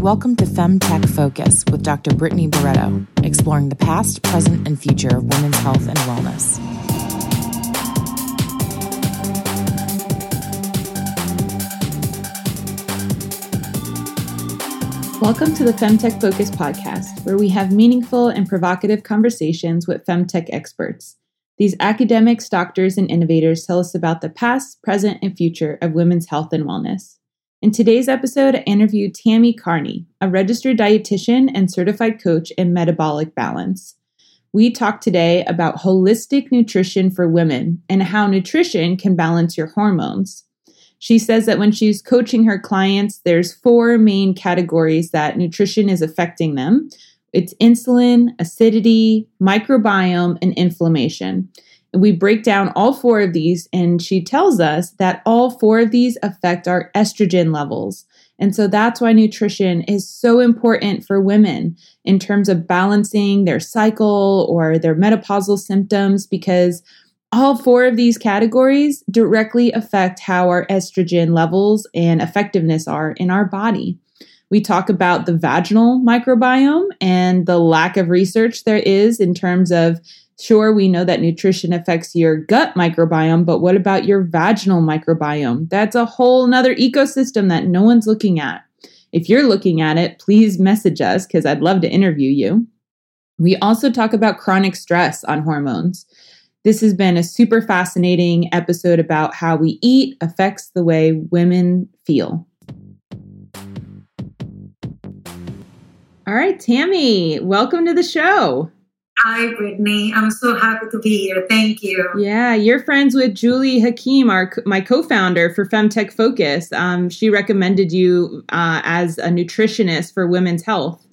Welcome to FemTech Focus with Dr. Brittany Barreto, exploring the past, present, and future of women's health and wellness. Welcome to the FemTech Focus podcast, where we have meaningful and provocative conversations with FemTech experts. These academics, doctors, and innovators tell us about the past, present, and future of women's health and wellness. In today's episode, I interviewed Tammy Karni, a registered dietitian and certified coach in metabolic balance. We talk today about holistic nutrition for women and how nutrition can balance your hormones. She says that when she's coaching her clients, there's four main categories that nutrition is affecting them. It's insulin, acidity, microbiome, and inflammation. We break down all four of these, and she tells us that all four of these affect our estrogen levels. And so that's why nutrition is so important for women in terms of balancing their cycle or their menopausal symptoms, because all four of these categories directly affect how our estrogen levels and effectiveness are in our body. We talk about the vaginal microbiome and the lack of research there is in terms of Sure, we know that nutrition affects your gut microbiome, but what about your vaginal microbiome? That's a whole nother ecosystem that no one's looking at. If you're looking at it, please message us because I'd love to interview you. We also talk about chronic stress on hormones. This has been a super fascinating episode about how we eat affects the way women feel. All right, Tammy, welcome to the show. Hi, Brittany. I'm so happy to be here. Thank you. Yeah, you're friends with Julie Hakim, our my co-founder for FemTech Focus. Um, she recommended you uh, as a nutritionist for women's health.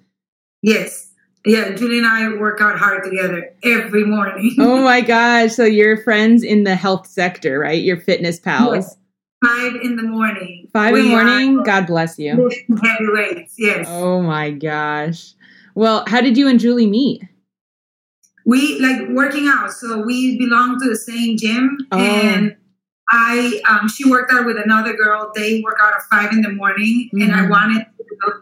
Yes. Yeah, Julie and I work out hard together every morning. oh my gosh. So you're friends in the health sector, right? You're fitness pals. Yes. Five in the morning. Five in the morning? God bless you. Heavy weights, yes. Oh my gosh. Well, how did you and Julie meet? We like working out. So we belong to the same gym, oh. and I um, she worked out with another girl. They work out at five in the morning, mm-hmm. and I mm-hmm. wanted to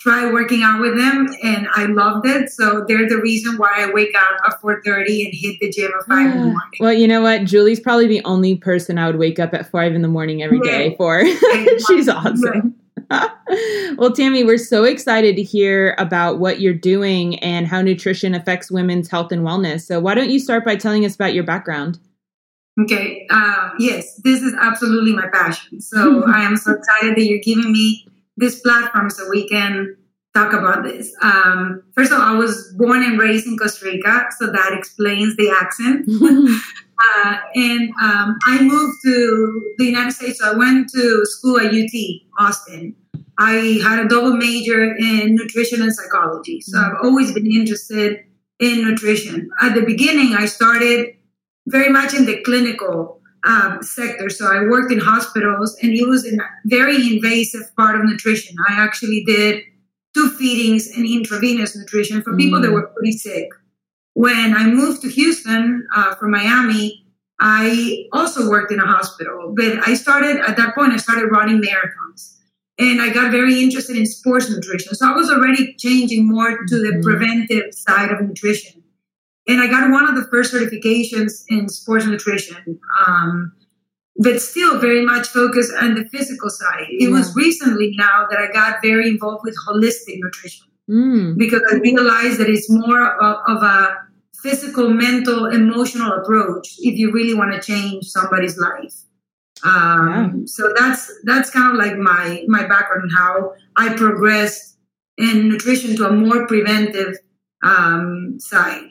try working out with them, and I loved it. So they're the reason why I wake up at four thirty and hit the gym at five in the morning. Well, you know what? Julie's probably the only person I would wake up at five in the morning every day yeah. for. She's awesome. well, Tammy, we're so excited to hear about what you're doing and how nutrition affects women's health and wellness. So, why don't you start by telling us about your background? Okay. Uh, yes, this is absolutely my passion. So, I am so excited that you're giving me this platform so we can talk about this. Um, first of all, I was born and raised in Costa Rica, so that explains the accent. uh, and um, I moved to the United States. So I went to school at UT Austin. I had a double major in nutrition and psychology. So mm-hmm. I've always been interested in nutrition. At the beginning, I started very much in the clinical um, sector. So I worked in hospitals, and it was a very invasive part of nutrition. I actually did tube feedings and intravenous nutrition for people mm. that were pretty sick. When I moved to Houston uh, from Miami, I also worked in a hospital, but I started at that point, I started running marathons and I got very interested in sports nutrition. So I was already changing more to the mm. preventive side of nutrition. And I got one of the first certifications in sports nutrition. Um, but still very much focused on the physical side. It yeah. was recently now that I got very involved with holistic nutrition mm. because I realized that it's more of, of, a physical, mental, emotional approach if you really want to change somebody's life. Um, yeah. So that's that's kind of like my my background and how I progressed in nutrition to a more preventive um, side.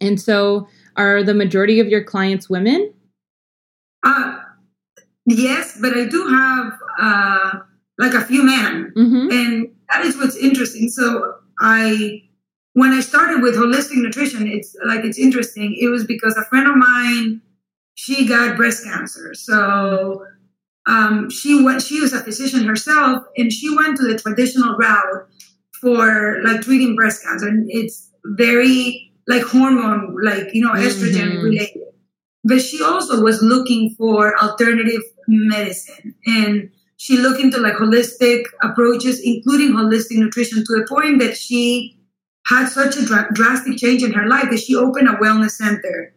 And so, are the majority of your clients women? Uh, Yes, but I do have uh, like a few men, mm-hmm. and that is what's interesting. So I, when I started with holistic nutrition, it's like it's interesting. It was because a friend of mine, she got breast cancer, so um, she went. She was a physician herself, and she went to the traditional route for like treating breast cancer, and it's very like hormone, like you know, estrogen mm-hmm. related but she also was looking for alternative medicine and she looked into like holistic approaches, including holistic nutrition, to the point that she had such a dr- drastic change in her life that she opened a wellness center.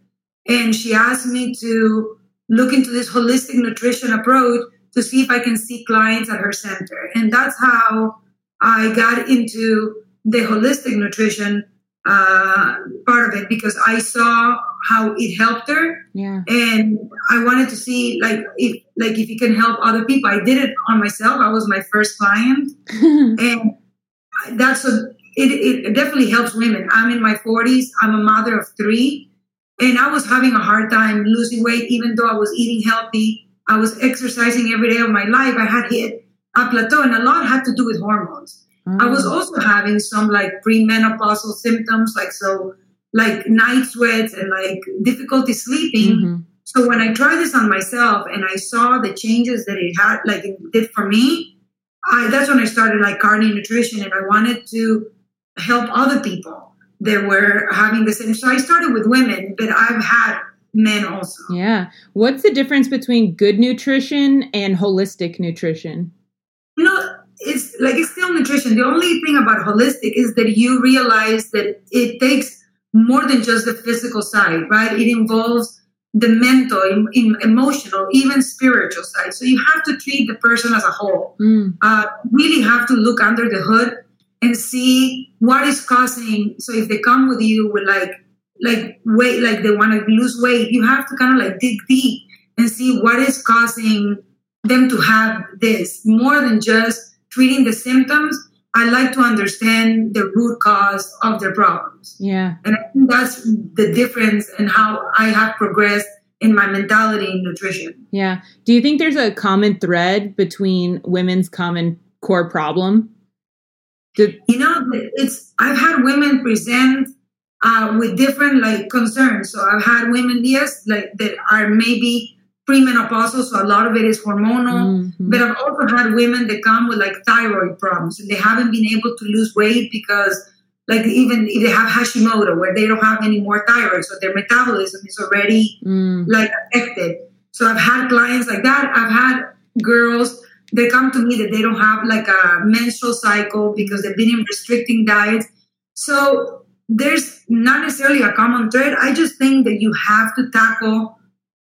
And she asked me to look into this holistic nutrition approach to see if I can see clients at her center. And that's how I got into the holistic nutrition uh, part of it because I saw how it helped her. Yeah. And I wanted to see like if like if it can help other people. I did it on myself. I was my first client. and that's a it, it definitely helps women. I'm in my 40s. I'm a mother of three. And I was having a hard time losing weight, even though I was eating healthy. I was exercising every day of my life. I had hit a plateau, and a lot had to do with hormones. Mm. I was also having some like premenopausal symptoms, like so, like night sweats and like difficulty sleeping. Mm-hmm. So when I tried this on myself and I saw the changes that it had, like it did for me, I, that's when I started like Karni Nutrition, and I wanted to help other people that were having the same. So I started with women, but I've had men also. Yeah. What's the difference between good nutrition and holistic nutrition? You know, it's like it's still nutrition. The only thing about holistic is that you realize that it takes more than just the physical side, right? It involves the mental, in, in emotional, even spiritual side. So you have to treat the person as a whole. Mm. Uh, really have to look under the hood and see what is causing. So if they come with you with like like weight, like they want to lose weight, you have to kind of like dig deep and see what is causing them to have this more than just treating the symptoms. I like to understand the root cause of their problems. Yeah. And I think that's the difference in how I have progressed in my mentality in nutrition. Yeah. Do you think there's a common thread between women's common core problem? Did- you know, it's I've had women present uh, with different like concerns. So I've had women, yes, like that are maybe premenopausal, so a lot of it is hormonal. Mm-hmm. But I've also had women that come with like thyroid problems and they haven't been able to lose weight because like even if they have Hashimoto where they don't have any more thyroid, so their metabolism is already mm. like affected. So I've had clients like that. I've had girls that come to me that they don't have like a menstrual cycle because they've been in restricting diets. So there's not necessarily a common thread. I just think that you have to tackle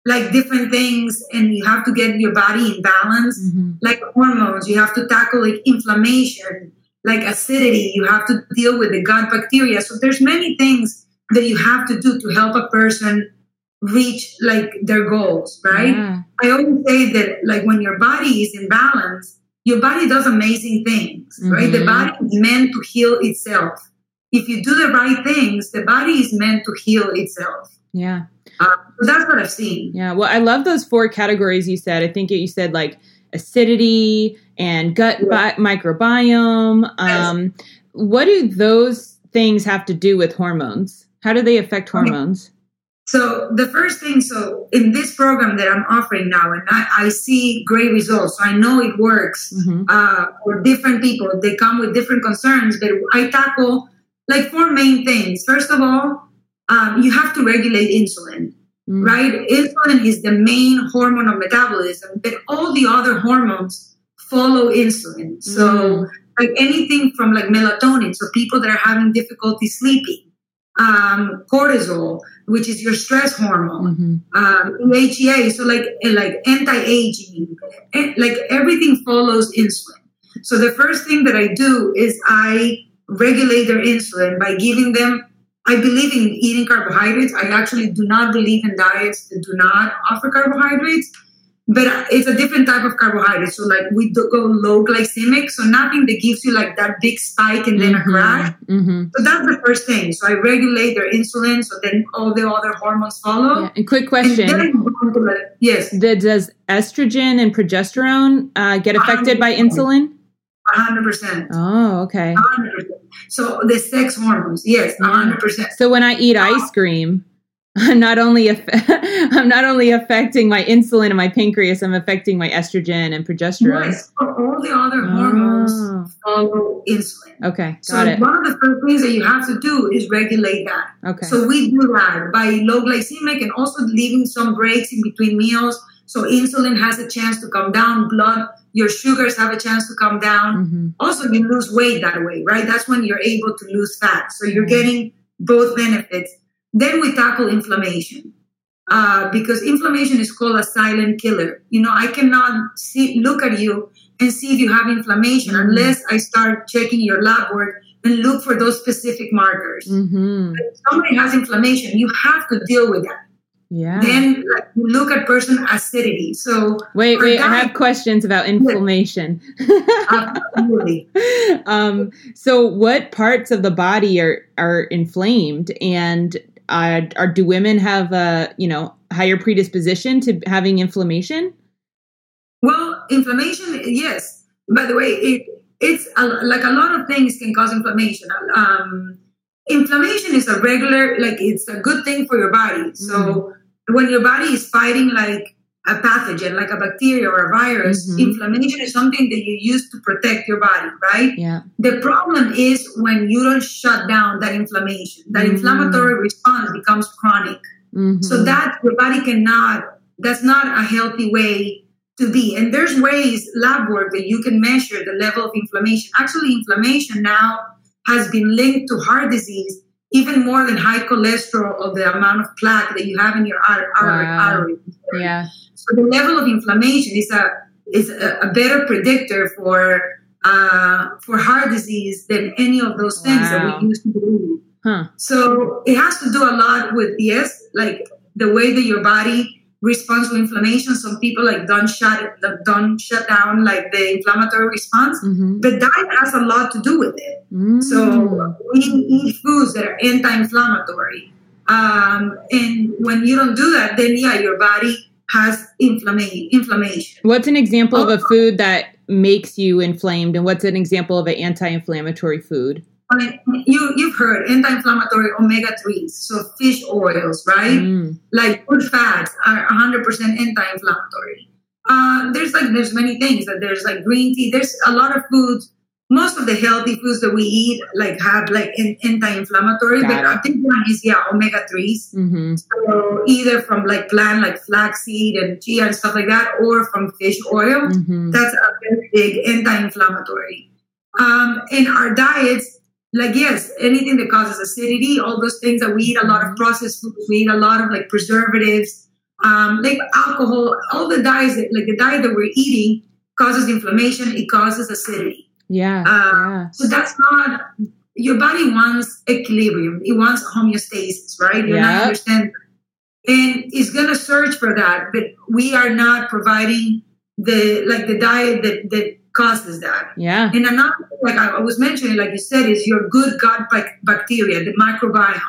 like different things and you have to get your body in balance mm-hmm. like hormones you have to tackle like inflammation like acidity you have to deal with the gut bacteria so there's many things that you have to do to help a person reach like their goals right yeah. i always say that like when your body is in balance your body does amazing things mm-hmm. right the mm-hmm. body is meant to heal itself if you do the right things the body is meant to heal itself yeah um, so that's what I've seen. Yeah. Well, I love those four categories you said. I think you said like acidity and gut yeah. bi- microbiome. Um, yes. What do those things have to do with hormones? How do they affect hormones? So the first thing, so in this program that I'm offering now, and I, I see great results. So I know it works mm-hmm. uh, for different people. They come with different concerns, but I tackle like four main things. First of all, um, you have to regulate insulin, mm. right? Insulin is the main hormone of metabolism, but all the other hormones follow insulin. So, mm. like anything from like melatonin, so people that are having difficulty sleeping, um, cortisol, which is your stress hormone, mm-hmm. um, so like like anti-aging, like everything follows insulin. So the first thing that I do is I regulate their insulin by giving them I believe in eating carbohydrates. I actually do not believe in diets that do not offer carbohydrates, but it's a different type of carbohydrate. So, like, we go low glycemic, so nothing that gives you like that big spike and then mm-hmm. a crash. Mm-hmm. So, that's the first thing. So, I regulate their insulin, so then all the other hormones follow. Yeah. And quick question and Yes. Does estrogen and progesterone uh, get affected 100%. by insulin? 100%. Oh, okay. 100%. So the sex hormones, yes, hundred percent. So when I eat ice cream, I'm not only I'm not only affecting my insulin and my pancreas, I'm affecting my estrogen and progesterone. Yes, all the other hormones oh. follow insulin. Okay, got so it. one of the first things that you have to do is regulate that. Okay. So we do that by low glycemic and also leaving some breaks in between meals, so insulin has a chance to come down, blood your sugars have a chance to come down. Mm-hmm. Also, you lose weight that way, right? That's when you're able to lose fat. So you're getting both benefits. Then we tackle inflammation. Uh, because inflammation is called a silent killer. You know, I cannot see, look at you and see if you have inflammation Mhm. unless I start checking your lab work and look for those specific markers. Mm-hmm. If somebody has inflammation, you have to deal with that. Yeah. Then like, you look at person acidity. So wait, wait. I have questions about inflammation. absolutely. um, so, what parts of the body are are inflamed, and uh, are do women have a you know higher predisposition to having inflammation? Well, inflammation, yes. By the way, it, it's a, like a lot of things can cause inflammation. Um, inflammation is a regular, like it's a good thing for your body. So when your body is fighting like a pathogen, like a bacteria or a virus, Mhm. inflammation is something that you use to protect your body, right? Yeah. The problem is when you don't shut down that inflammation. That Mhm. inflammatory response becomes chronic. Mhm. So that your body cannot, that's not a healthy way to be. And there's ways, lab work, that you can measure the level of inflammation. Actually, inflammation now has been linked to heart disease even more than high cholesterol or the amount of plaque that you have in your ar- ar- Wow. arteries. yeah. So the level of inflammation is a is a, a better predictor for uh, for heart disease than any of those things Wow. that we used to believe. Huh. So it has to do a lot with yes, like the way that your body responds to inflammation. Some people like don't shut it, don't shut down like the inflammatory response. Mm-hmm. But diet has a lot to do with it. Mm. So we eat foods that are anti-inflammatory, um, and when you don't do that, then yeah, your body has inflammation. Inflammation. what's an example of a Oh. food that makes you inflamed, and what's an example of an anti-inflammatory food? I mean, you you've heard anti-inflammatory omega threes, so fish oils, right? Mm. Like good fats are 100% anti-inflammatory. Uh, there's like there's many things that there's like green tea. There's a lot of foods. Most of the healthy foods that we eat like have like an anti-inflammatory, Got but it. I think one is yeah omega threes. Mm-hmm. So either from like plant like flaxseed and chia and stuff like that, or from fish oil. Mm-hmm. That's a very big anti-inflammatory. Um, in our diets, like yes, anything that causes acidity, all those things that we eat a lot of processed foods, we eat a lot of like preservatives, um, like alcohol, all the diets, that, like the diet that we're eating causes inflammation, it causes acidity. Yeah. Uh, yeah. So that's not your body wants equilibrium. It wants homeostasis, right? You Yeah. understand, and it's gonna search for that, but we are not providing the like the diet that that causes that. Yeah. And another, like I was mentioning, like you said, is your good gut bacteria, the microbiome.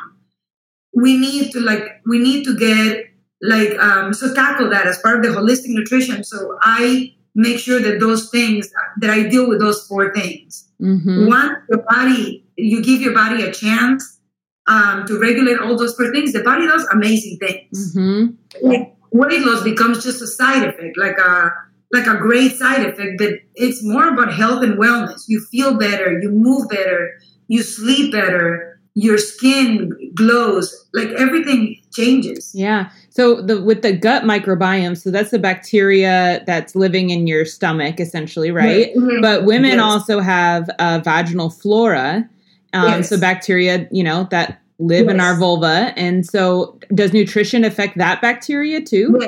We need to like we need to get like um, so tackle that as part of the holistic nutrition. So I make sure that those things that I deal with those four things. Mm-hmm. Once your body, you give your body a chance um, to regulate all those four things. The body does amazing things. Mm-hmm. Like weight loss becomes just a side effect, like a like a great side effect, but it's more about health and wellness. You feel better, you move better, you sleep better, your skin glows, like everything changes. Yeah. So the with the gut microbiome, so that's the bacteria that's living in your stomach, essentially, right? Mhm. But women Yes. also have a vaginal flora, um, Yes. so bacteria, you know, that live in our vulva. And so, does nutrition affect that bacteria too?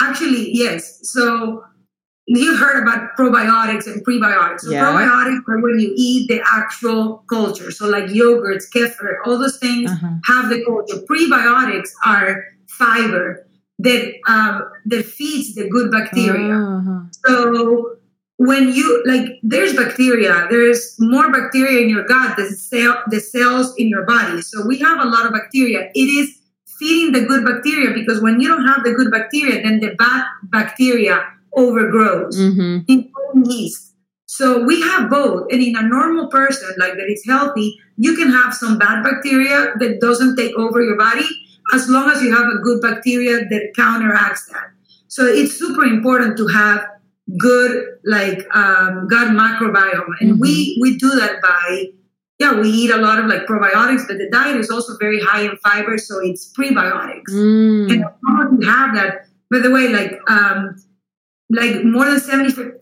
Actually, yes. So you've heard about probiotics and prebiotics. So Yeah. probiotics are when you eat the actual culture. So like yogurts, kefir, all those things Uh-huh. have the culture. Prebiotics are fiber that um, that feeds the good bacteria. Uh-huh. So when you like, there's bacteria. There's more bacteria in your gut than cell, the cells in your body. So we have a lot of bacteria. It is feeding the good bacteria because when you don't have the good bacteria, then the bad bacteria overgrows, Mhm. including yeast. So we have both. And in a normal person, like that is healthy, you can have some bad bacteria that doesn't take over your body as long as you have a good bacteria that counteracts that. So it's super important to have good like um, gut microbiome, and we we do that by yeah we eat a lot of like probiotics, but the diet is also very high in fiber, so it's prebiotics. Mm. And as long as you have that, by the way, like um, like more than 75%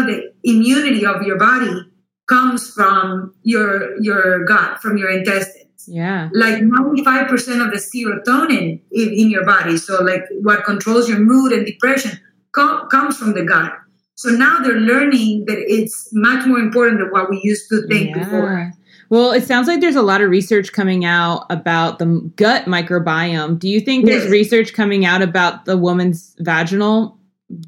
of the immunity of your body comes from your your gut, from your intestines. Yeah. Like 95% of the serotonin in, in your body, so like what controls your mood and depression, com- comes from the gut. So now they're learning that it's much more important than what we used to think Yeah. before. Well, it sounds like there's a lot of research coming out about the gut microbiome. Do you think there's Yes. research coming out about the woman's vaginal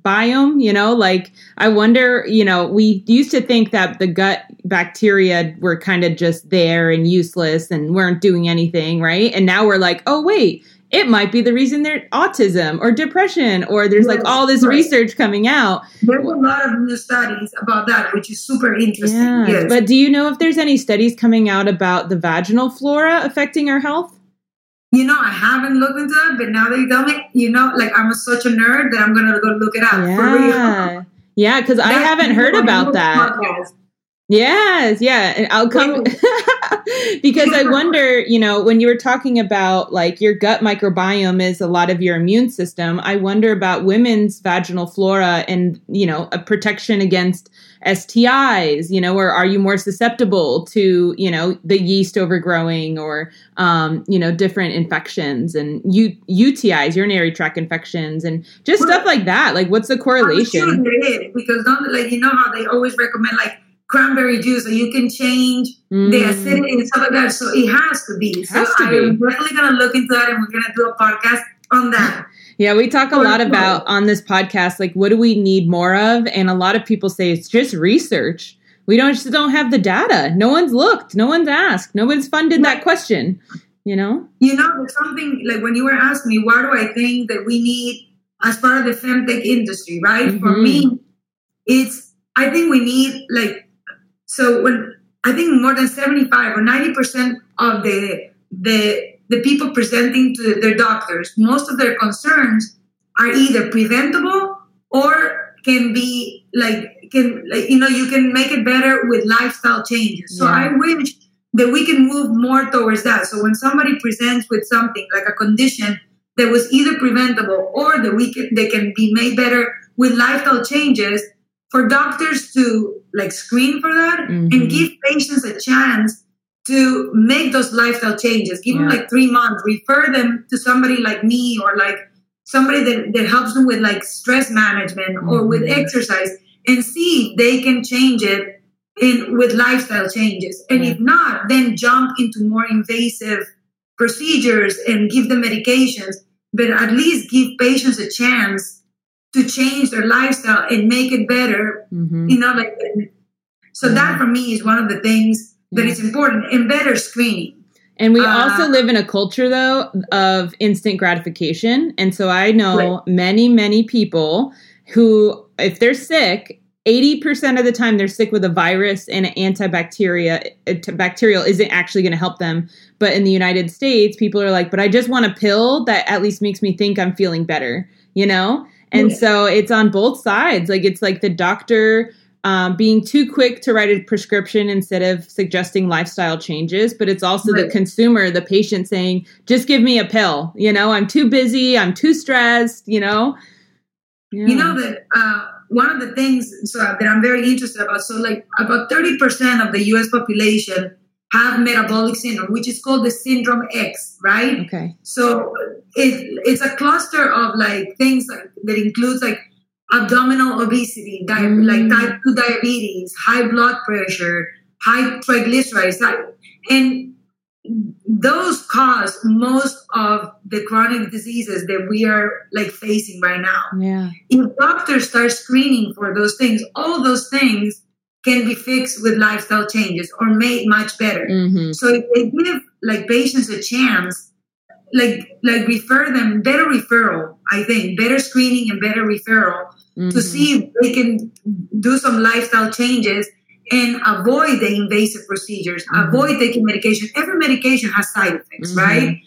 biome? You know, like I wonder, you know, we used to think that the gut bacteria were kind of just there and useless and weren't doing anything, right? And now we're like, oh, wait, it might be the reason they're autism or depression, or there's like all this right. research coming out. There's a lot of new studies about that, which is super interesting. Yeah. yes. But do you know if there's any studies coming out about the vaginal flora affecting our health? You know, I haven't looked into it, but now that you tell me, you know, like I'm such a nerd that I'm gonna go look it up for real. Yeah. Yeah, because I haven't heard about that. podcasts. Yes, yeah. And I'll come because I wonder, you know, when you were talking about like your gut microbiome is a lot of your immune system, I wonder about women's vaginal flora and, you know, a protection against STIs, you know, or are you more susceptible to, you know, the yeast overgrowing or, um, you know, different infections and U- UTIs, urinary tract infections, and just Well, stuff like that? Like, what's the correlation? because don't like you know how they always recommend like cranberry juice, so you can change the Mm. acidity and stuff like that. So it has to be. So Has to I'm definitely gonna look into that, and we're gonna do a podcast on that. Yeah, we talk a lot about on this podcast, like what do we need more of? And a lot of people say it's just research. We don't just don't have the data. No one's looked. No one's asked. Nobody's funded that question. You know? You know, there's something like when you were asking me, what do I think that we need as part of the femtech industry, right? For Mhm. me, it's I think we need like so when I think more than 75 or 90 percent of the the the people presenting to their doctors, most of their concerns are either preventable or can be like can like you know you can make it better with lifestyle changes. So Yeah. I wish that we can move more towards that. So when somebody presents with something like a condition that was either preventable or that we can they can be made better with lifestyle changes, for doctors to like screen for that Mhm. and give patients a chance to make those lifestyle changes. Give them like three months, refer them to somebody like me or like somebody that, that helps them with like stress management or with exercise and see if they can change it in with lifestyle changes. And Yeah. if not, then jump into more invasive procedures and give them medications, but at least give patients a chance to change their lifestyle and make it better Mhm. you know like so that for me is one of the things that it's important and better screening. And we Uh, also live in a culture, though, of instant gratification. And so I know many, many people who, if they're sick, 80% of the time they're sick with a virus and an antibacteria bacterial isn't actually going to help them. But in the united states people are like but i just want a pill that at least makes me think i'm feeling better you know? And Yeah. so it's on both sides. Like it's like the doctor um, being too quick to write a prescription instead of suggesting lifestyle changes but it's also the consumer the patient saying just give me a pill. You know i'm too busy i'm too stressed you know? Yeah. you know that uh, one of the things so that i'm very interested about so like about 30% of the us population have metabolic syndrome which is called the syndrome x right? Okay. So it, it's a cluster of like things like, that includes like abdominal obesity, di- Mm. like type 2 diabetes, high blood pressure, high triglycerides. And those cause most of the chronic diseases that we are like facing right now. yeah If doctors start screening for those things, all those things can be fixed with lifestyle changes or made much better. hmm So if they give like patients a chance, like like refer them better referral, I think better screening and better referral Mm-hmm. to see if they can do some lifestyle changes and avoid the invasive procedures, Mhm. avoid taking medication. Every medication has side effects, Mhm. right?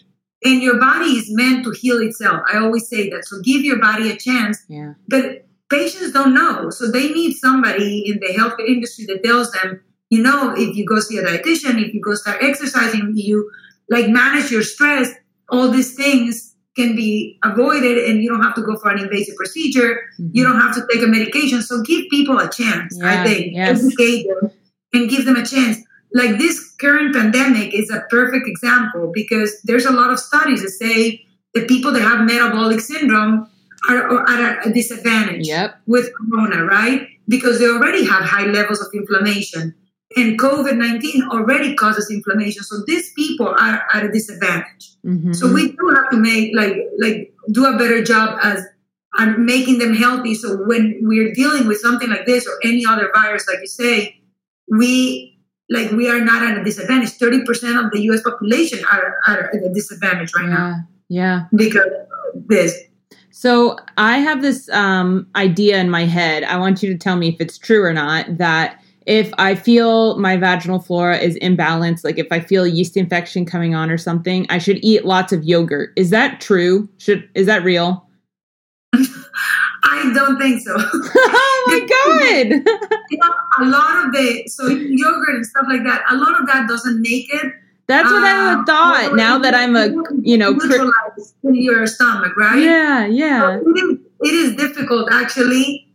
And your body is meant to heal itself. I always say that. So give your body a chance yeah but patients don't know. So they need somebody in the healthcare industry that tells them, you know, if you go see a dietitian, if you go start exercising, you like manage your stress, all these things can be avoided and you don't have to go for an invasive procedure. Mhm. You don't have to take a medication. So give people a chance, Yeah, I think. yes. Educate them and give them a chance. Like this current pandemic is a perfect example because there's a lot of studies that say the people that have metabolic syndrome are, are at a disadvantage Yep. with corona, right? Because they already have high levels of inflammation. And COVID 19 already causes inflammation. So these people are at a disadvantage. Mhm. So we do have to make like like do a better job as making them healthy. So when we're dealing with something like this or any other virus, like you say, we like we are not at a disadvantage. Thirty percent of the U.S. population are, are at a disadvantage right now yeah. Yeah. because of this. So I have this um, idea in my head. I want you to tell me if it's true or not. That if I feel my vaginal flora is imbalanced, like if I feel a yeast infection coming on or something, I should eat lots of yogurt. Is that true? Should is that real? I don't think so. oh my god! you know, a lot of the so yogurt and stuff like that. A lot of that doesn't make it. That's what I uh, would thought. Now that I'm a you know, cri- in your stomach, right? yeah, yeah. So it, is, it is difficult actually.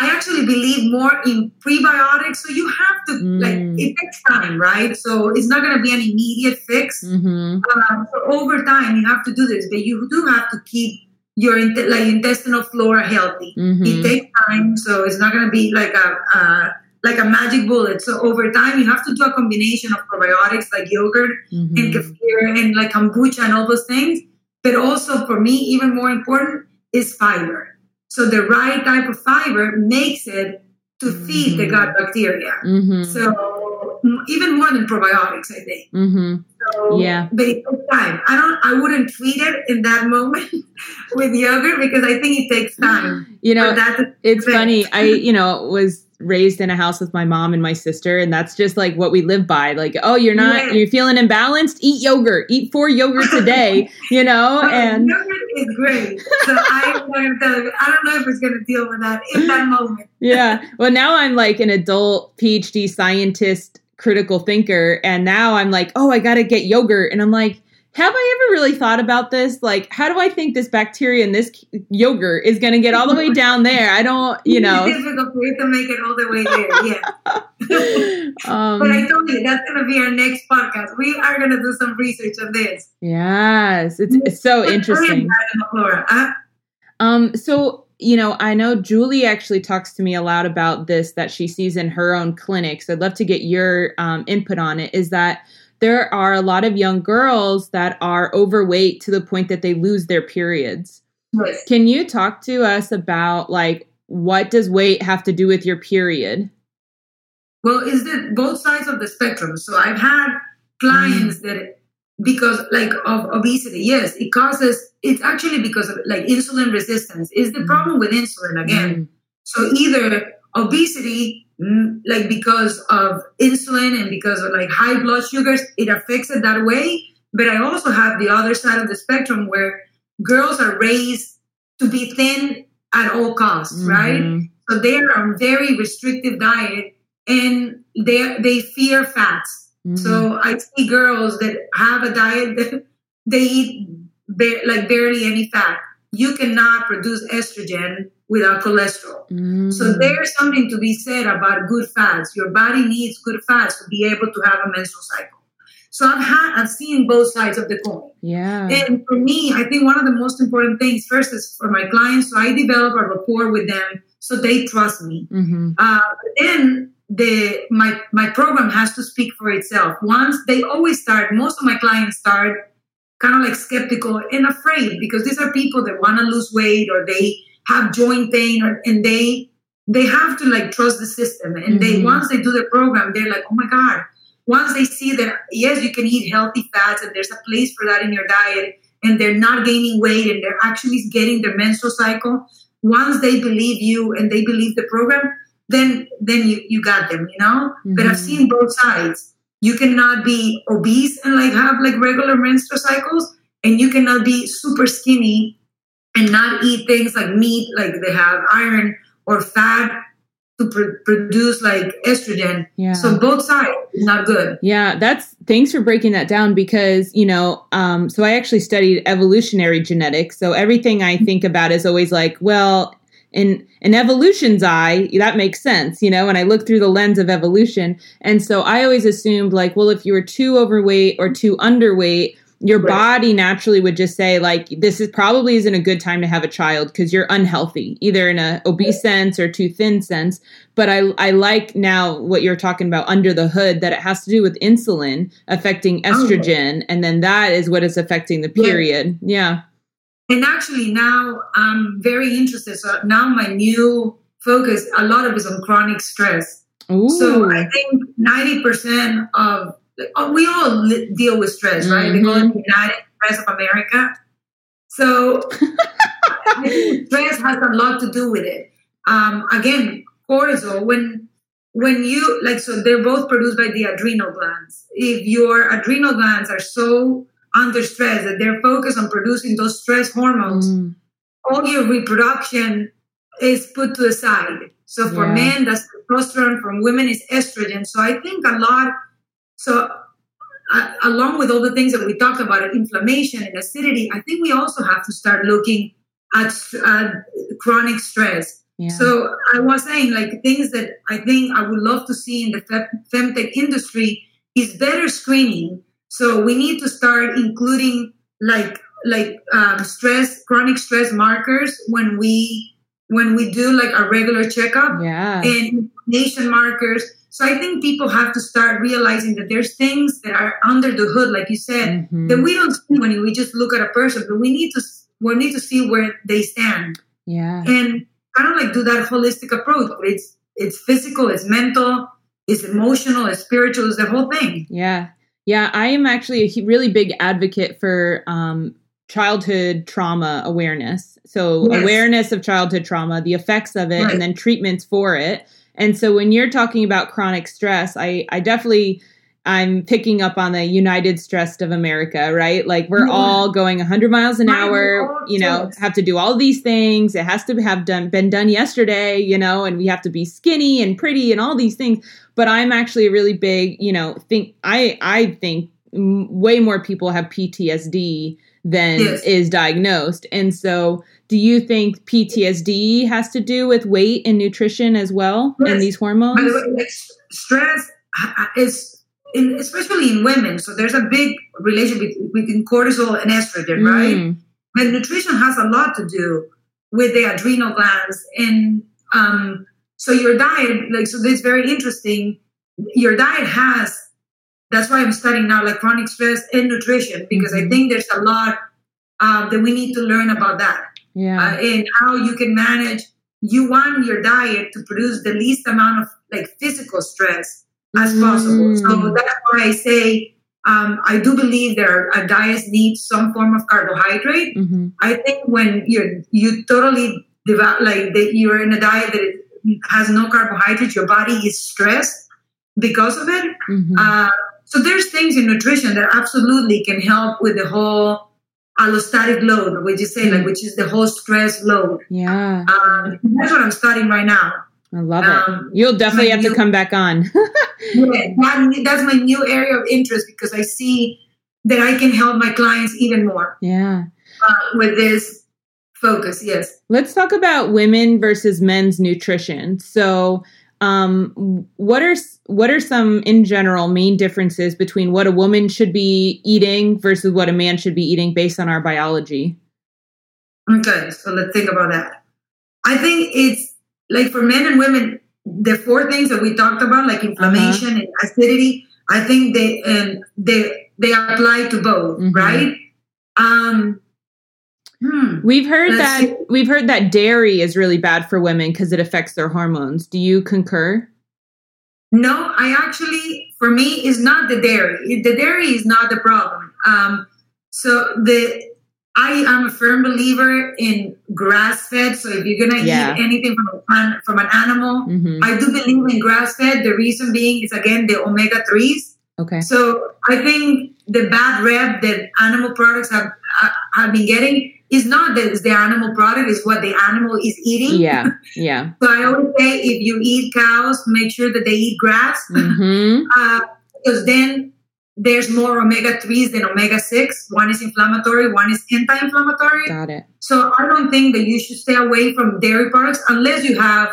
I actually believe more in prebiotics. So you have to Mm. like it takes time, right? So it's not going to be an immediate fix. Mm-hmm. Um, so over time, you have to do this, but you do have to keep your like intestinal flora healthy. It Mm-hmm. takes time, so it's not going to be like a uh, like a magic bullet. So over time, you have to do a combination of probiotics like yogurt and Mm-hmm. kefir and like kombucha and all those things. But also for me, even more important is fiber. So the right type of fiber makes it to feed the Mhm. gut bacteria. Mm-hmm. So even more than probiotics, I think. Mm-hmm. So, Yeah. But it takes time. I don't. I wouldn't treat it in that moment with yogurt because I think it takes time. You know, that's it's funny i you know was raised in a house with my mom and my sister and that's just like what we live by like oh you're not Yeah. you're feeling imbalanced eat yogurt eat four yogurts a day you know Oh, and yogurt is great. So I, I don't know if it's going to deal with that in that moment. yeah well now i'm like an adult phd scientist critical thinker and now i'm like oh i gotta get yogurt and i'm like have I ever really thought about this? Like, how do I think this bacteria in this yogurt is going to get all the way down there? I don't, you know. it's difficult for you to make it all the way there. Yeah, um, but I told you that's going to be our next podcast. We are going to do some research on this. Yes, it's, it's so interesting. Um, so you know, I know Julie actually talks to me a lot about this that she sees in her own clinics. I'd love to get your um, input on it. Is that there are a lot of young girls that are overweight to the point that they lose their periods. Yes. Can you talk to us about like what does weight have to do with your period? Well, is it both sides of the spectrum? So I've had clients that because like of obesity, yes, it causes it's actually because of like insulin resistance is the Mhm. problem with insulin again. Mm, So either obesity, mm, like because of insulin and because of like high blood sugars, it affects it that way. But I also have the other side of the spectrum where girls are raised to be thin at all costs, right? mhm, So they are on very restrictive diet and they they fear fats. mhm. So I see girls that have a diet that they eat ba- like barely any fat. You cannot produce estrogen without cholesterol. So Mm, there's something to be said about good fats. Your body needs good fats to be able to have a menstrual cycle. So I've had I've seen both sides of the coin. yeah. And for me, I think one of the most important things first is for my clients. So I develop a rapport with them so they trust me. hmm Uh, then the my my program has to speak for itself. Once they always start, most of my clients start kind of like skeptical and afraid because these are people that want to lose weight or they have joint pain or, and they they have to like trust the system and they Mhm. once they do the program they're like oh my god once they see that yes you can eat healthy fats and there's a place for that in your diet and they're not gaining weight and they're actually getting their menstrual cycle once they believe you and they believe the program then then you you got them you know but i've Mhm. seen both sides you cannot be obese and like have like regular menstrual cycles and you cannot be super skinny and not eat things like meat like they have iron or fat to pr- produce like estrogen. Yeah. So both sides is not good. Yeah, that's thanks for breaking that down because, you know, um, so I actually studied evolutionary genetics. So everything I think about is always like, well, in an evolution's eye, that makes sense, you know, and I look through the lens of evolution. And so I always assumed like, well, if you were too overweight or too underweight, your Right. body naturally would just say like this is probably isn't a good time to have a child because you're unhealthy either in a obese sense or too thin sense but I, I like now what you're talking about under the hood that it has to do with insulin affecting Oh. estrogen and then that is what is affecting the Yeah. period yeah And actually now I'm very interested. So now my new focus, a lot of it is on chronic stress. Ooh. So I think 90% of, oh, we all li- deal with stress, right? They call it the United Stress of America. So stress has a lot to do with it. Um, again, cortisol, when when you like so they're both produced by the adrenal glands. If your adrenal glands are so under stress that they're focused on producing those stress hormones, Mm, all your reproduction is put to the side. So for Yeah. men, that's testosterone. For women, is estrogen. So I think a lot. So uh, along with all the things that we talked about, inflammation and acidity, I think we also have to start looking at, at chronic stress. yeah. So I was saying, like things that I think I would love to see in the fem- femtech industry is better screening. So we need to start including like like um, stress, chronic stress markers when we when we do like a regular checkup yeah. and inflammation markers. So I think people have to start realizing that there's things that are under the hood, like you said, Mhm. that we don't see when we just look at a person, but we need to we need to see where they stand yeah. and kind of like do that holistic approach. It's it's physical, it's mental, it's emotional, it's spiritual, it's the whole thing. Yeah. Yeah. I am actually a really big advocate for um, childhood trauma awareness. So, Yes. awareness of childhood trauma, the effects of it, Right. and then treatments for it. And so, when you're talking about chronic stress, I, I definitely. I'm picking up on the United Stressed of America, right? Like we're Yeah. all going 100 miles an hour, you know, have to do all these things. It has to have done been done yesterday, you know, and we have to be skinny and pretty and all these things but i'm actually a really big you know think i i think way more people have ptsd than Yes. is diagnosed and so do you think ptsd has to do with weight and nutrition as well and Yes. these By hormones way, like, stress is in, especially in women. So there's a big relationship between cortisol and estrogen, right? Mm, And nutrition has a lot to do with the adrenal glands. And um, so your diet, like, so this very interesting. Your diet has, that's why I'm studying now, like chronic stress and nutrition, because I Mhm. think there's a lot um, that we need to learn about that yeah uh, and how you can manage. You want your diet to produce the least amount of like physical stress as possible. So Mm. that's why I say um, I do believe there are diets need some form of carbohydrate. Mhm. I think when you're you totally devout like that you're in a diet that has no carbohydrates, your body is stressed because of it. Mhm. Uh, so there's things in nutrition that absolutely can help with the whole allostatic load, which is say like which is the whole stress load. yeah Um, that's what I'm studying right now. I love um, it you'll definitely have to come back on Yeah, that, that's my new area of interest because I see that I can help my clients even more yeah uh, with this focus. Yes. Let's talk about women versus men's nutrition. So, um, what are what are some in general main differences between what a woman should be eating versus what a man should be eating based on our biology? Okay, so let's think about that. I think it's like for men and women, the four things that we talked about, like inflammation and acidity, I think they and they they apply to both, Mhm. right? Um, hmm. We've heard that see. we've heard that dairy is really bad for women because it affects their hormones. Do you concur? No, I actually, for me, is not the dairy. The dairy is not the problem. Um, so the I am a firm believer in grass fed. So if you're gonna Yeah. eat anything from a from an animal, hmm I do believe in grass fed. The reason being is again the omega threes. Okay. So I think the bad rep that animal products have uh, have been getting, is not that it's the animal product, it's what the animal is eating. Yeah, yeah. so I always say if you eat cows, make sure that they eat grass. Mm-hmm. uh, because then there's more omega 3s than omega 6. One is inflammatory, one is anti inflammatory. Got it. So I don't think that you should stay away from dairy products unless you have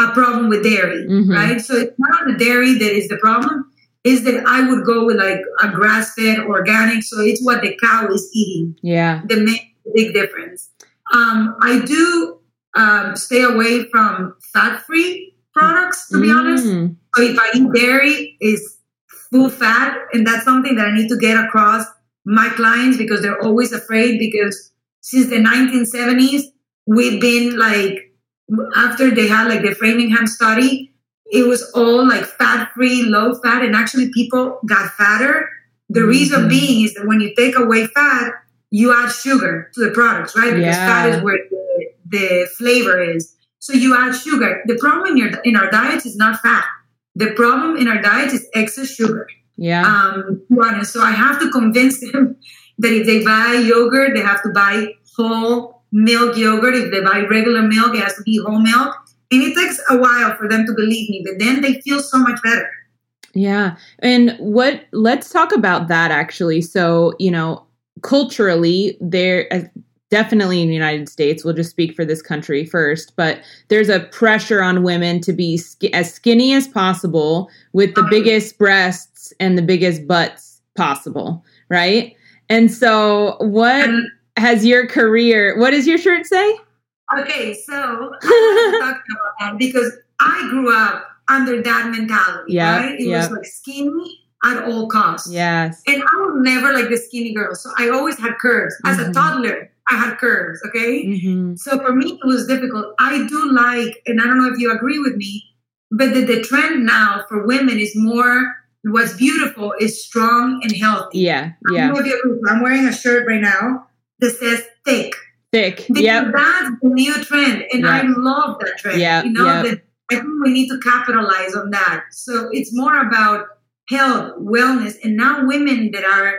a problem with dairy, Mhm. right? So it's not the dairy that is the problem. Is that I would go with like a grass fed organic. So it's what the cow is eating Yeah. The big difference. Um, I do um, stay away from fat free products, to be honest. Mm. So if I eat dairy, is full fat, and that's something that I need to get across my clients because they're always afraid. Because since the 1970s, we've been like after they had like the Framingham study, it was all like fat free, low fat, and actually people got fatter. The reason Mhm. being is that when you take away fat, you add sugar to the products, right? Because fat is where the, the flavor is. So you add sugar. The problem in, your, in our diets is not fat. The problem in our diet is excess sugar. Yeah. Um, honest. So I have to convince them that if they buy yogurt, they have to buy whole milk yogurt. If they buy regular milk, it has to be whole milk. And it takes a while for them to believe me, but then they feel so much better. Yeah. And what, let's talk about that actually. So, you know, culturally, there, definitely in the United States, we'll just speak for this country first, but there's a pressure on women to be sk- as skinny as possible with the biggest breasts and the biggest butts possible. Right. And so, what And has your career, what does your shirt say? Okay, so I talk about that because I grew up under that mentality, Yeah, right? It yeah. was like skinny at all costs. Yes. And I was never like the skinny girl. So I always had curves. As Mhm. a toddler, I had curves, okay? hmm So for me, it was difficult. I do like, and I don't know if you agree with me, but the, the trend now for women is more what's beautiful is strong and healthy. Yeah. Yeah. don't know if you. I'm wearing a shirt right now that says thick. Thick. Yeah. That's the new trend, and Yeah. I love that trend. Yeah, you know, that I think we need to capitalize on that. So it's more about health, wellness, and now women that are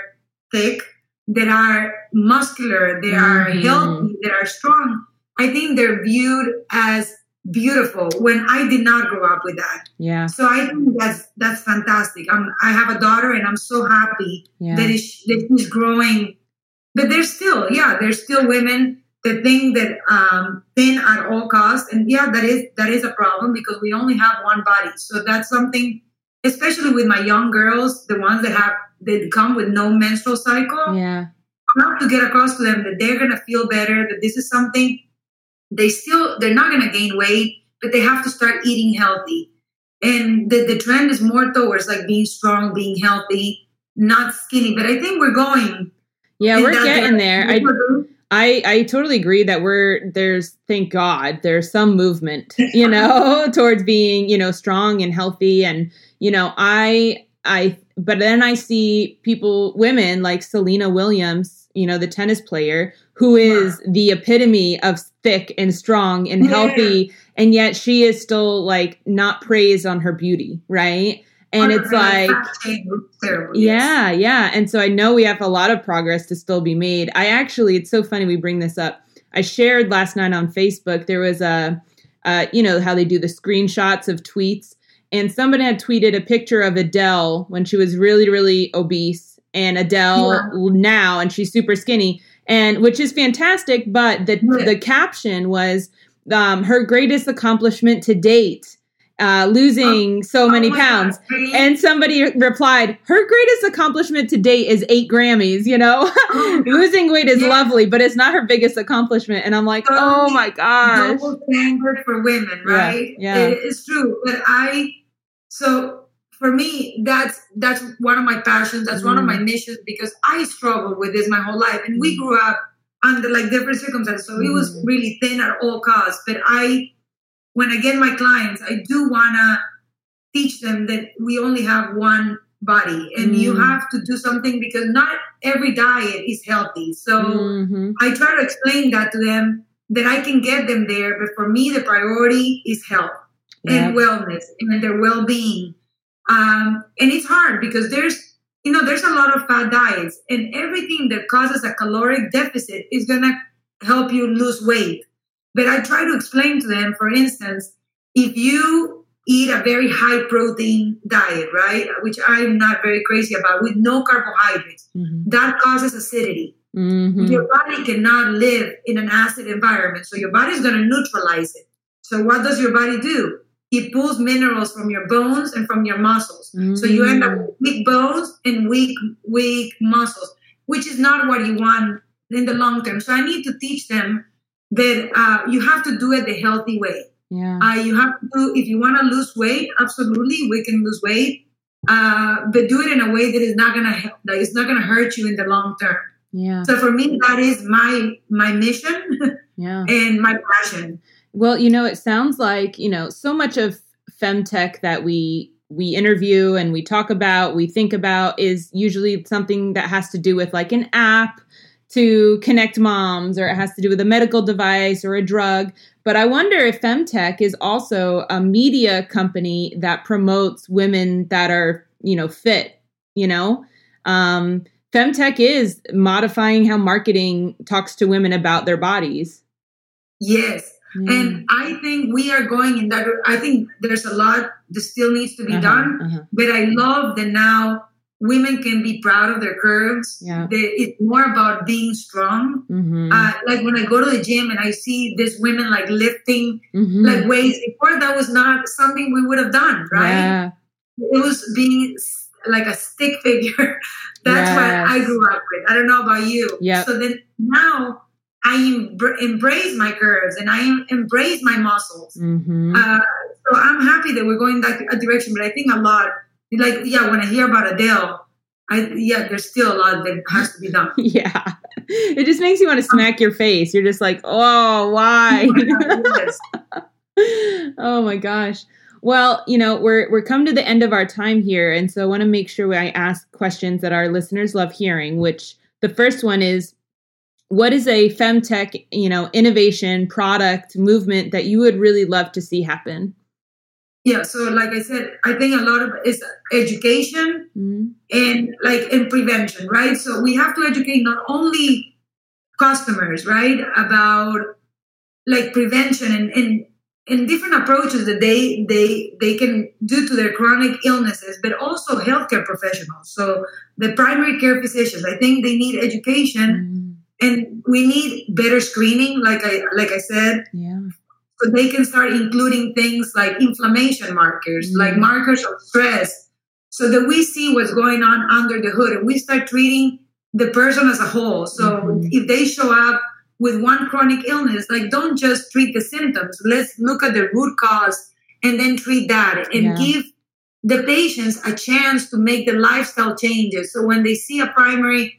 thick, that are muscular, that are Mhm. healthy, that are strong. I think they're viewed as beautiful when I did not grow up with that. Yeah. So I think that's that's fantastic. I'm, I have a daughter, and I'm so happy Yeah. that is that is growing. But there's still, yeah, there's still women that think that um, thin at all costs, and yeah, that is that is a problem because we only have one body. So that's something, especially with my young girls, the ones that have that come with no menstrual cycle. Yeah. Have to get across to them that they're gonna feel better. That this is something they still they're not gonna gain weight, but they have to start eating healthy. And the, the trend is more towards like being strong, being healthy, not skinny. But I think we're going. Yeah, we're getting there. I I I totally agree that we're there's thank God there's some movement, you know, towards being, you know, strong and healthy and you know, I I but then I see people women like Selena Williams, you know, the tennis player who is the epitome of thick and strong and Yeah. healthy and yet she is still like not praised on her beauty, right? And it's like Fat shame looks terrible, yes. yeah, yeah. And so I know we have a lot of progress to still be made. I actually, it's so funny we bring this up. I shared last night on Facebook, there was a, uh, you know, how they do the screenshots of tweets. And somebody had tweeted a picture of Adele when she was really, really obese and Adele Yeah. now, and she's super skinny, and which is fantastic. But the, Yeah. the caption was um, her greatest accomplishment to date, uh, losing so many Oh my God, pounds. really? And somebody replied, "Her greatest accomplishment to date is eight Grammys. You know, Oh, losing weight is Yeah. lovely, but it's not her biggest accomplishment." And I'm like, Totally. "Oh my gosh, double standard for women, Yeah, right? yeah. It is true. But I so for me, that's that's one of my passions, that's one of Mm. my missions because I struggled with this my whole life. And we grew up under like different circumstances. So it was Mhm. really thin at all costs. But I when I get my clients, I do wanna teach them that we only have one body and you Mm. have to do something because not every diet is healthy. So Mhm. I try to explain that to them that I can get them there, but for me, the priority is health Yep. and wellness and their well being. Um, and it's hard because there's, you know, there's a lot of fat diets, and everything that causes a caloric deficit is gonna help you lose weight. But I try to explain to them, for instance, if you eat a very high protein diet, right, which I'm not very crazy about, with no carbohydrates, mm-hmm. that causes acidity. Mm-hmm. Your body cannot live in an acid environment, so your body is going to neutralize it. So what does your body do? It pulls minerals from your bones and from your muscles. Mm-hmm. So you end up with weak bones and weak, weak muscles, which is not what you want in the long term. So I need to teach them that uh, you have to do it the healthy way. Yeah. Uh, you have to if you want to lose weight, absolutely, we can lose weight. Uh, but do it in a way that is not gonna help, that is not gonna hurt you in the long term. Yeah. So for me, that is my my mission. Yeah. and my passion. Well, you know, it sounds like you know so much of femtech that we we interview and we talk about, we think about is usually something that has to do with like an app to connect moms or it has to do with a medical device or a drug. But I wonder if Femtech is also a media company that promotes women that are, you know, fit, you know? Um, Femtech is modifying how marketing talks to women about their bodies. Yes. Mm. And I think we are going in that. I think there's a lot that still needs to be uh-huh, done. Uh-huh. But I love that now women can be proud of their curves. Yeah. They, it's more about being strong. Mm-hmm. Uh, like when I go to the gym and I see these women like lifting mm-hmm. like weights before, that was not something we would have done, right? Yeah. It was being like a stick figure. That's yes. what I grew up with. I don't know about you. Yeah. So then now I em- embrace my curves and I em- embrace my muscles. Mm-hmm. Uh, so I'm happy that we're going that direction. But I think a lot like yeah when i hear about adele i yeah there's still a lot that has to be done yeah it just makes you want to smack your face you're just like oh why oh my gosh well you know we're we're come to the end of our time here and so i want to make sure i ask questions that our listeners love hearing which the first one is what is a femtech you know innovation product movement that you would really love to see happen yeah so like i said i think a lot of is education mm-hmm. and like in prevention right so we have to educate not only customers right about like prevention and, and and different approaches that they they they can do to their chronic illnesses but also healthcare professionals so the primary care physicians i think they need education mm-hmm. And we need better screening like i like i said yeah so they can start including things like inflammation markers, mm-hmm. like markers of stress, so that we see what's going on under the hood and we start treating the person as a whole. So mm-hmm. if they show up with one chronic illness, like don't just treat the symptoms. Let's look at the root cause and then treat that and yeah. give the patients a chance to make the lifestyle changes. So when they see a primary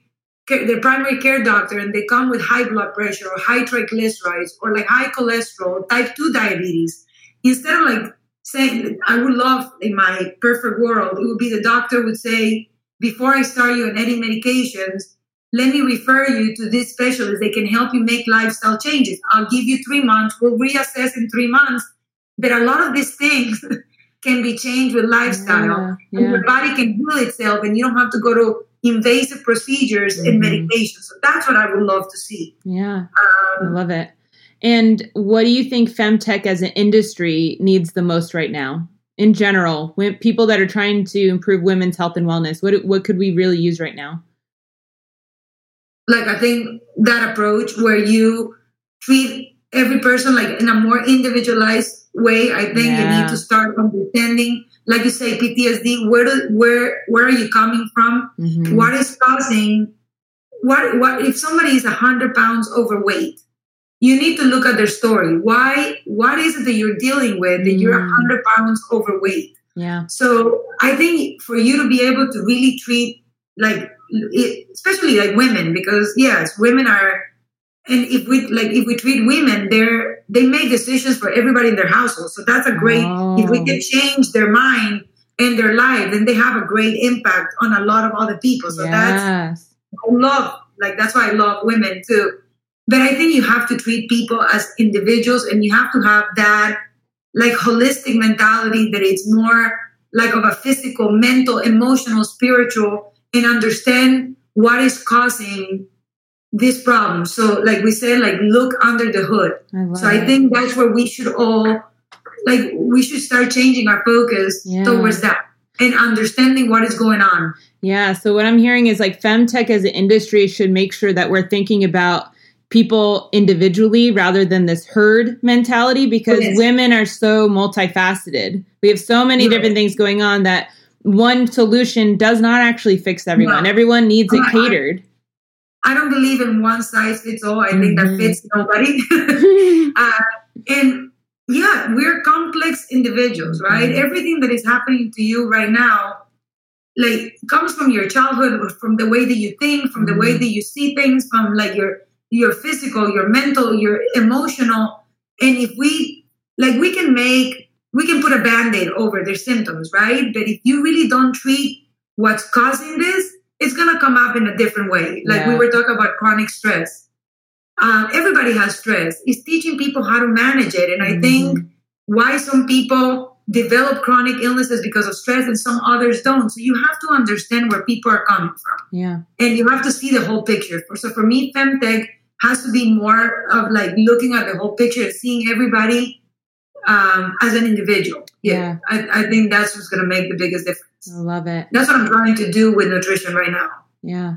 their primary care doctor and they come with high blood pressure or high triglycerides or like high cholesterol, type 2 diabetes, instead of like saying, I would love in my perfect world, it would be the doctor would say, before I start you on any medications, let me refer you to this specialist. They can help you make lifestyle changes. I'll give you three months. We'll reassess in three months. But a lot of these things can be changed with lifestyle. Yeah, yeah. And your body can heal itself and you don't have to go to invasive procedures mm-hmm. and medication. So that's what I would love to see. Yeah, um, I love it. And what do you think femtech as an industry needs the most right now? In general, when people that are trying to improve women's health and wellness, what what could we really use right now? Like I think that approach where you treat every person like in a more individualized way. I think yeah. you need to start understanding like you say PTSD where do, where where are you coming from mm-hmm. what is causing what what if somebody is 100 pounds overweight you need to look at their story why what is it that you're dealing with that you're 100 mm. pounds overweight yeah so i think for you to be able to really treat like especially like women because yes women are and if we like if we treat women they're they make decisions for everybody in their household so that's a great oh. if we can oh. change their mind and their life then they have a great impact on a lot of other people so yes. that's i love like that's why i love women too but i think you have to treat people as individuals and you have to have that like holistic mentality that it's more like of a physical mental emotional spiritual and understand what is causing this problem. So, like we said, like look under the hood. I so I think that's where we should all, like, we should start changing our focus Yeah. towards that and understanding what is going on. Yeah. So what I'm hearing is like femtech as an industry should make sure that we're thinking about people individually rather than this herd mentality because Yes. women are so multifaceted. We have so many Yes. different things going on that one solution does not actually fix everyone. No. Everyone needs it I- catered. I don't believe in one size fits all. I think Mhm. that fits nobody. uh, and yeah, we're complex individuals, right? Mhm. Everything that is happening to you right now, like comes from your childhood, from the way that you think, from the way Mhm. that you see things, from like your your physical, your mental, your emotional. And if we like, we can make we can put a band-aid over their symptoms, right? But if you really don't treat what's causing this, it's gonna come up in a different way. Like we were talking about chronic stress. Um, everybody has stress. It's teaching people how to manage it. And I Mhm. think why some people develop chronic illnesses because of stress and some others don't. So you have to understand where people are coming from yeah. and you have to see the whole picture. So for me, femtech has to be more of like looking at the whole picture and seeing everybody um, as an individual. Yeah, I, I think that's what's going to make the biggest difference. I love it. That's what I'm trying to do with nutrition right now. Yeah.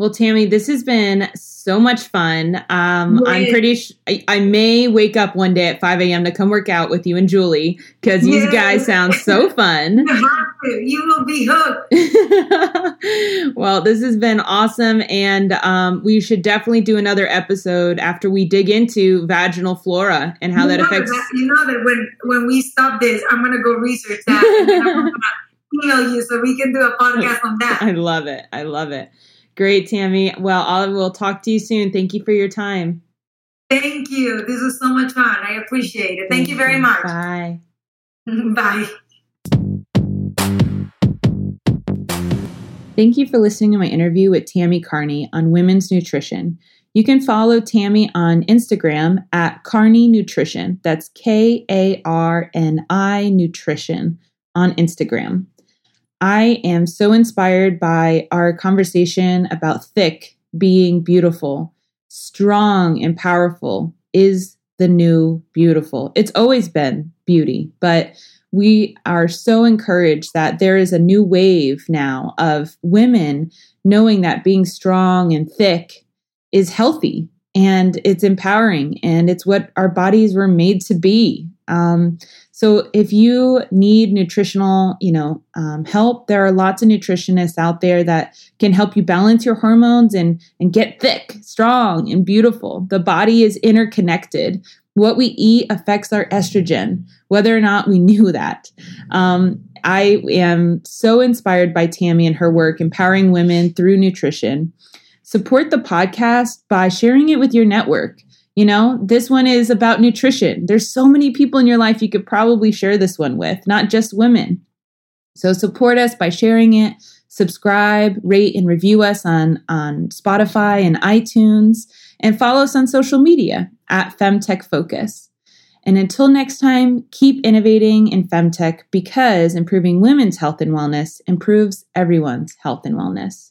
Well, Tammy, this has been so much fun. Um, I'm pretty. Sh- I, I may wake up one day at 5 a.m. to come work out with you and Julie because you guys sound so fun. You to. Will be hooked. well, this has been awesome, and um, we should definitely do another episode after we dig into vaginal flora and how you that affects. That, you know that when when we stop this, I'm gonna go research that. and then I'm gonna email you so we can do a podcast on that. I love it. I love it. Great, Tammy. Well, I will talk to you soon. Thank you for your time. Thank you. This was so much fun. I appreciate it. Thank you very much. Bye. Bye. Thank you for listening to my interview with Tammy Karni on women's nutrition. You can follow Tammy on Instagram at Karni Nutrition. That's K A R N I Nutrition on Instagram. I am so inspired by our conversation about thick being beautiful, strong and powerful is the new beautiful. It's always been beauty, but we are so encouraged that there is a new wave now of women knowing that being strong and thick is healthy and it's empowering and it's what our bodies were made to be. Um, so if you need nutritional, you know, um, help, there are lots of nutritionists out there that can help you balance your hormones and and get thick, strong, and beautiful. The body is interconnected. What we eat affects our estrogen, whether or not we knew that. Um, I am so inspired by Tammy and her work empowering women through nutrition. Support the podcast by sharing it with your network. You know, this one is about nutrition. There's so many people in your life you could probably share this one with, not just women. So support us by sharing it, subscribe, rate, and review us on, on Spotify and iTunes, and follow us on social media at Femtech Focus. And until next time, keep innovating in Femtech because improving women's health and wellness improves everyone's health and wellness.